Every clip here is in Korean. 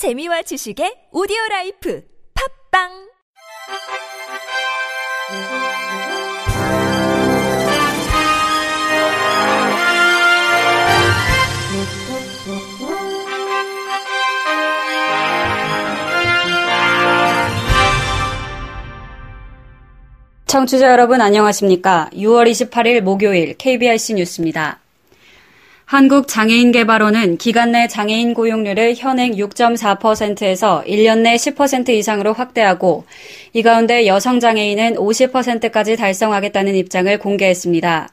재미와 지식의 오디오 라이프 팝빵 청취자 여러분 안녕하십니까? 6월 28일 목요일 KBIC 뉴스입니다. 한국장애인개발원은 기간 내 장애인 고용률을 현행 6.4%에서 1년 내 10% 이상으로 확대하고 이 가운데 여성 장애인은 50%까지 달성하겠다는 입장을 공개했습니다.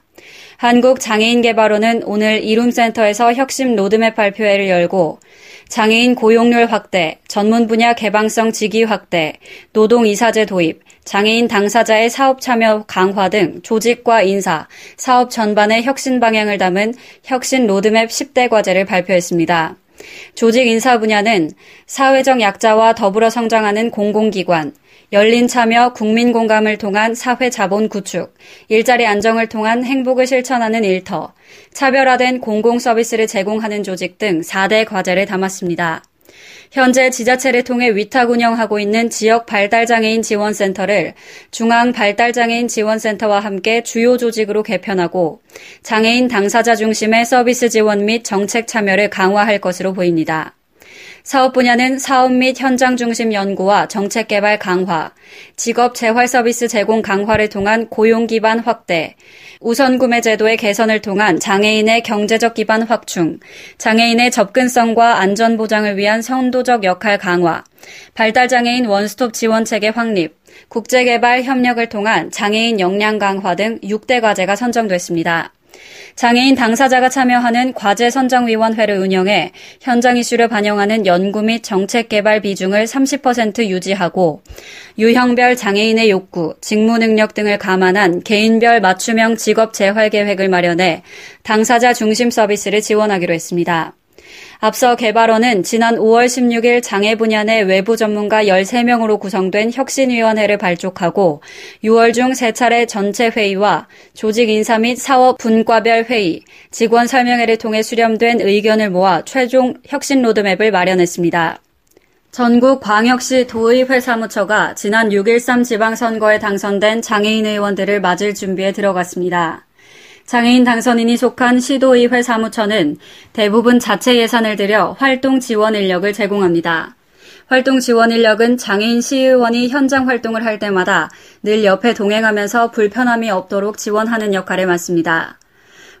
한국장애인개발원은 오늘 이룸센터에서 혁신 로드맵 발표회를 열고 장애인 고용률 확대, 전문 분야 개방성 직위 확대, 노동 이사제 도입, 장애인 당사자의 사업 참여 강화 등 조직과 인사, 사업 전반의 혁신 방향을 담은 혁신 로드맵 10대 과제를 발표했습니다. 조직 인사 분야는 사회적 약자와 더불어 성장하는 공공기관, 열린 참여, 국민 공감을 통한 사회 자본 구축, 일자리 안정을 통한 행복을 실천하는 일터, 차별화된 공공 서비스를 제공하는 조직 등 4대 과제를 담았습니다. 현재 지자체를 통해 위탁 운영하고 있는 지역 발달장애인 지원센터를 중앙 발달장애인 지원센터와 함께 주요 조직으로 개편하고 장애인 당사자 중심의 서비스 지원 및 정책 참여를 강화할 것으로 보입니다. 사업 분야는 사업 및 현장 중심 연구와 정책 개발 강화, 직업 재활 서비스 제공 강화를 통한 고용 기반 확대, 우선 구매 제도의 개선을 통한 장애인의 경제적 기반 확충, 장애인의 접근성과 안전 보장을 위한 선도적 역할 강화, 발달 장애인 원스톱 지원 체계 확립, 국제 개발 협력을 통한 장애인 역량 강화 등 6대 과제가 선정됐습니다. 장애인 당사자가 참여하는 과제 선정위원회를 운영해 현장 이슈를 반영하는 연구 및 정책 개발 비중을 30% 유지하고 유형별 장애인의 욕구, 직무 능력 등을 감안한 개인별 맞춤형 직업 재활 계획을 마련해 당사자 중심 서비스를 지원하기로 했습니다. 앞서 개발원은 지난 5월 16일 장애 분야 내 외부 전문가 13명으로 구성된 혁신위원회를 발족하고 6월 중 3차례 전체 회의와 조직 인사 및 사업 분과별 회의, 직원 설명회를 통해 수렴된 의견을 모아 최종 혁신 로드맵을 마련했습니다. 전국 광역시 도의회 사무처가 지난 6.13 지방선거에 당선된 장애인 의원들을 맞을 준비에 들어갔습니다. 장애인 당선인이 속한 시도의회 사무처는 대부분 자체 예산을 들여 활동 지원 인력을 제공합니다. 활동 지원 인력은 장애인 시의원이 현장 활동을 할 때마다 늘 옆에 동행하면서 불편함이 없도록 지원하는 역할을 맡습니다.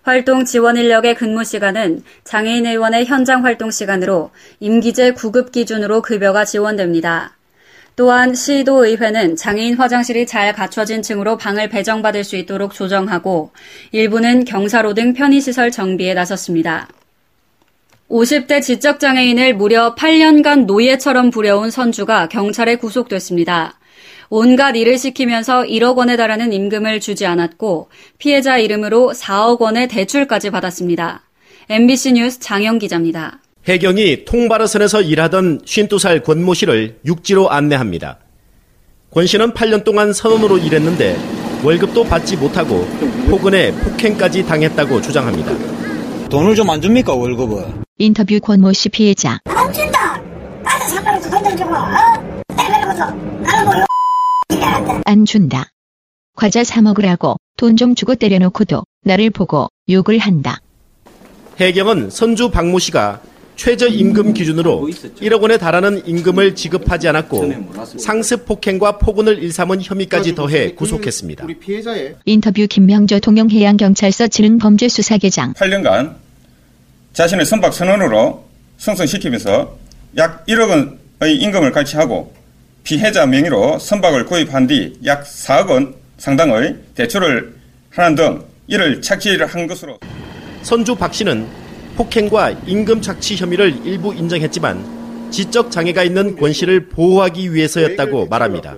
활동 지원 인력의 근무 시간은 장애인 의원의 현장 활동 시간으로 임기제 9급 기준으로 급여가 지원됩니다. 또한 시도의회는 장애인 화장실이 잘 갖춰진 층으로 방을 배정받을 수 있도록 조정하고 일부는 경사로 등 편의시설 정비에 나섰습니다. 50대 지적장애인을 무려 8년간 노예처럼 부려온 선주가 경찰에 구속됐습니다. 온갖 일을 시키면서 1억 원에 달하는 임금을 주지 않았고 피해자 이름으로 4억 원의 대출까지 받았습니다. MBC 뉴스 장영 기자입니다. 해경이 통바르선에서 일하던 52살 권모 씨를 육지로 안내합니다. 권 씨는 8년 동안 선원으로 일했는데 월급도 받지 못하고 폭언에 폭행까지 당했다고 주장합니다. 돈을 좀 안 줍니까 월급을? 인터뷰 권모 씨 피해자. 안 준다. 나한테 상관없어 돈좀 주고. 어? 내밀고서 나는 뭐 안 준다. 과자 사 먹으라고 돈 좀 주고 때려놓고도 나를 보고 욕을 한다. 해경은 선주 박모 씨가 최저임금 기준으로 1억 원에 달하는 임금을 지급하지 않았고 상습 폭행과 폭언을 일삼은 혐의까지 더해 구속했습니다. 인터뷰 김명조 통영해양경찰서 지능범죄수사계장. 8년간 자신의 선박 선원으로 승선시키면서 약 1억 원의 임금을 갈취하고 피해자 명의로 선박을 구입한 뒤 약 4억 원 상당의 대출을 하는 등 이를 착취한 것으로 선주 박 씨는 폭행과 임금 착취 혐의를 일부 인정했지만 지적 장애가 있는 권 씨를 보호하기 위해서였다고 말합니다.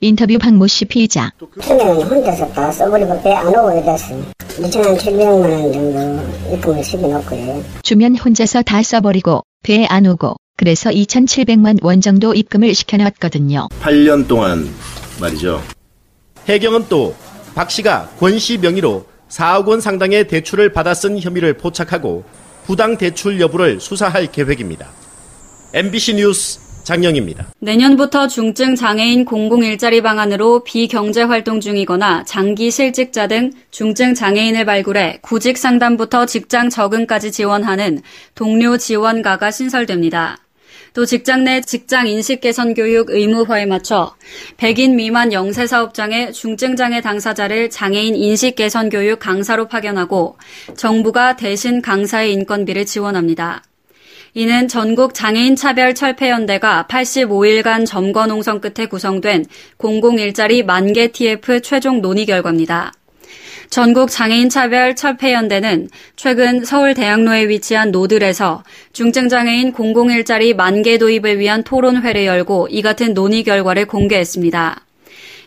인터뷰 박모 씨 피의자. 처음에는 혼자서 다 써버리고 배 안 오고 이랬어. 2,700만 원 정도 입금을 시켜놓고요. 주면 혼자서 다 써버리고 배안 오고 그래서 2,700만 원 정도 입금을 시켜놨거든요. 8년 동안 말이죠. 해경은 또 박 씨가 권 씨 명의로 4억 원 상당의 대출을 받아 쓴 혐의를 포착하고 부당 대출 여부를 수사할 계획입니다. MBC 뉴스 장영입니다. 내년부터 중증 장애인 공공 일자리 방안으로 비경제 활동 중이거나 장기 실직자 등 중증 장애인을 발굴해 구직 상담부터 직장 적응까지 지원하는 동료 지원가가 신설됩니다. 또 직장 내 직장 인식 개선 교육 의무화에 맞춰 100인 미만 영세 사업장의 중증 장애 당사자를 장애인 인식 개선 교육 강사로 파견하고 정부가 대신 강사의 인건비를 지원합니다. 이는 전국 장애인 차별 철폐 연대가 85일간 점거 농성 끝에 구성된 공공 일자리 만개 TF 최종 논의 결과입니다. 전국 장애인 차별 철폐연대는 최근 서울 대학로에 위치한 노들에서 중증장애인 공공일자리 만개 도입을 위한 토론회를 열고 이 같은 논의 결과를 공개했습니다.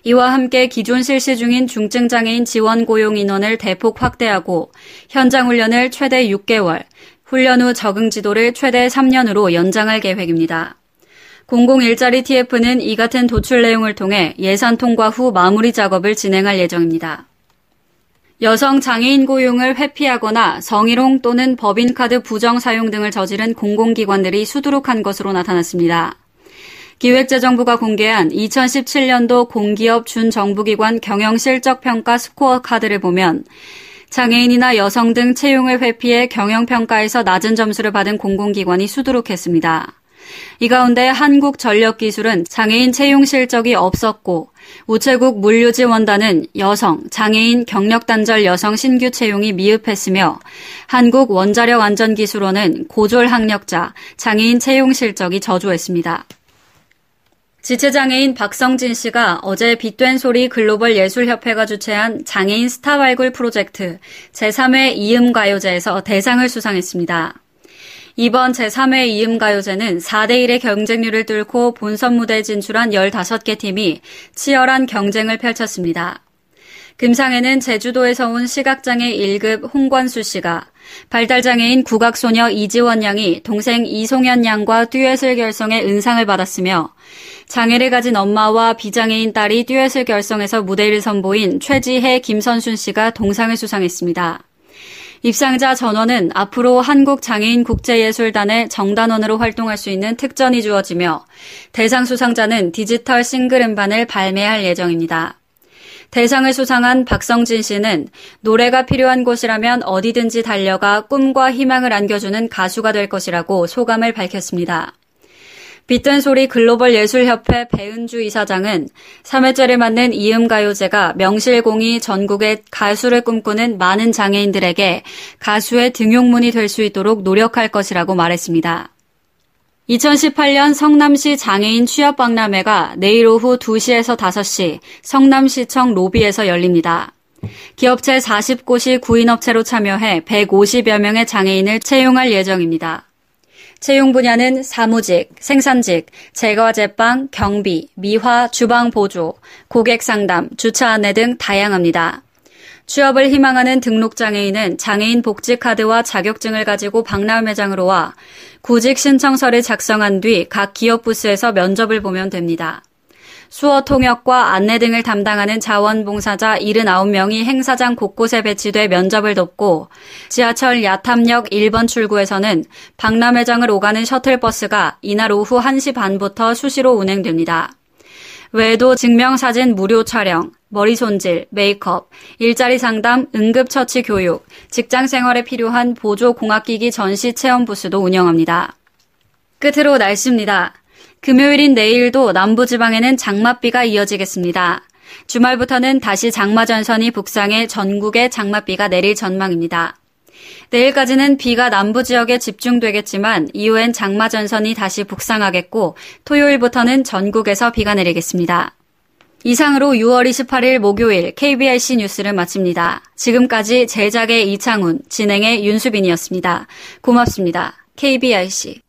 이와 함께 기존 실시 중인 중증장애인 지원 고용 인원을 대폭 확대하고 현장 훈련을 최대 6개월, 훈련 후 적응 지도를 최대 3년으로 연장할 계획입니다. 공공 일자리 TF는 이 같은 도출 내용을 통해 예산 통과 후 마무리 작업을 진행할 예정입니다. 여성 장애인 고용을 회피하거나 성희롱 또는 법인카드 부정 사용 등을 저지른 공공기관들이 수두룩한 것으로 나타났습니다. 기획재정부가 공개한 2017년도 공기업 준정부기관 경영실적평가 스코어 카드를 보면 장애인이나 여성 등 채용을 회피해 경영평가에서 낮은 점수를 받은 공공기관이 수두룩했습니다. 이 가운데 한국전력기술은 장애인 채용 실적이 없었고 우체국 물류지원단은 여성, 장애인 경력단절 여성 신규 채용이 미흡했으며 한국원자력안전기술원은 고졸 학력자, 장애인 채용 실적이 저조했습니다. 지체장애인 박성진 씨가 어제 빛된 소리 글로벌 예술협회가 주최한 장애인 스타 발굴 프로젝트 제3회 이음가요제에서 대상을 수상했습니다. 이번 제3회 이음가요제는 4대1의 경쟁률을 뚫고 본선 무대에 진출한 15개 팀이 치열한 경쟁을 펼쳤습니다. 금상에는 제주도에서 온 시각장애 1급 홍관수 씨가 발달장애인 국악소녀 이지원 양이 동생 이송현 양과 듀엣을 결성해 은상을 받았으며 장애를 가진 엄마와 비장애인 딸이 듀엣을 결성해서 무대를 선보인 최지혜 김선순 씨가 동상을 수상했습니다. 입상자 전원은 앞으로 한국장애인 국제예술단의 정단원으로 활동할 수 있는 특전이 주어지며 대상 수상자는 디지털 싱글 음반을 발매할 예정입니다. 대상을 수상한 박성진 씨는 노래가 필요한 곳이라면 어디든지 달려가 꿈과 희망을 안겨주는 가수가 될 것이라고 소감을 밝혔습니다. 빛든 소리 글로벌 예술협회 배은주 이사장은 3회째를 맞는 이음가요제가 명실공히 전국의 가수를 꿈꾸는 많은 장애인들에게 가수의 등용문이 될 수 있도록 노력할 것이라고 말했습니다. 2018년 성남시 장애인 취업박람회가 내일 오후 2시에서 5시 성남시청 로비에서 열립니다. 기업체 40곳이 구인업체로 참여해 150여 명의 장애인을 채용할 예정입니다. 채용 분야는 사무직, 생산직, 제과 제빵, 경비, 미화, 주방 보조, 고객 상담, 주차 안내 등 다양합니다. 취업을 희망하는 등록장애인은 장애인 복지카드와 자격증을 가지고 박람회장으로 와 구직 신청서를 작성한 뒤 각 기업 부스에서 면접을 보면 됩니다. 수어 통역과 안내 등을 담당하는 자원봉사자 79명이 행사장 곳곳에 배치돼 면접을 돕고 지하철 야탐역 1번 출구에서는 박람회장을 오가는 셔틀버스가 이날 오후 1시 반부터 수시로 운행됩니다. 외에도 증명사진 무료 촬영, 머리 손질, 메이크업, 일자리 상담, 응급처치 교육, 직장 생활에 필요한 보조 공학기기 전시 체험 부스도 운영합니다. 끝으로 날씨입니다. 금요일인 내일도 남부지방에는 장맛비가 이어지겠습니다. 주말부터는 다시 장마전선이 북상해 전국에 장맛비가 내릴 전망입니다. 내일까지는 비가 남부 지역에 집중되겠지만 이후엔 장마 전선이 다시 북상하겠고 토요일부터는 전국에서 비가 내리겠습니다. 이상으로 6월 28일 목요일 KBRC 뉴스를 마칩니다. 지금까지 제작의 이창훈, 진행의 윤수빈이었습니다. 고맙습니다. KBRC.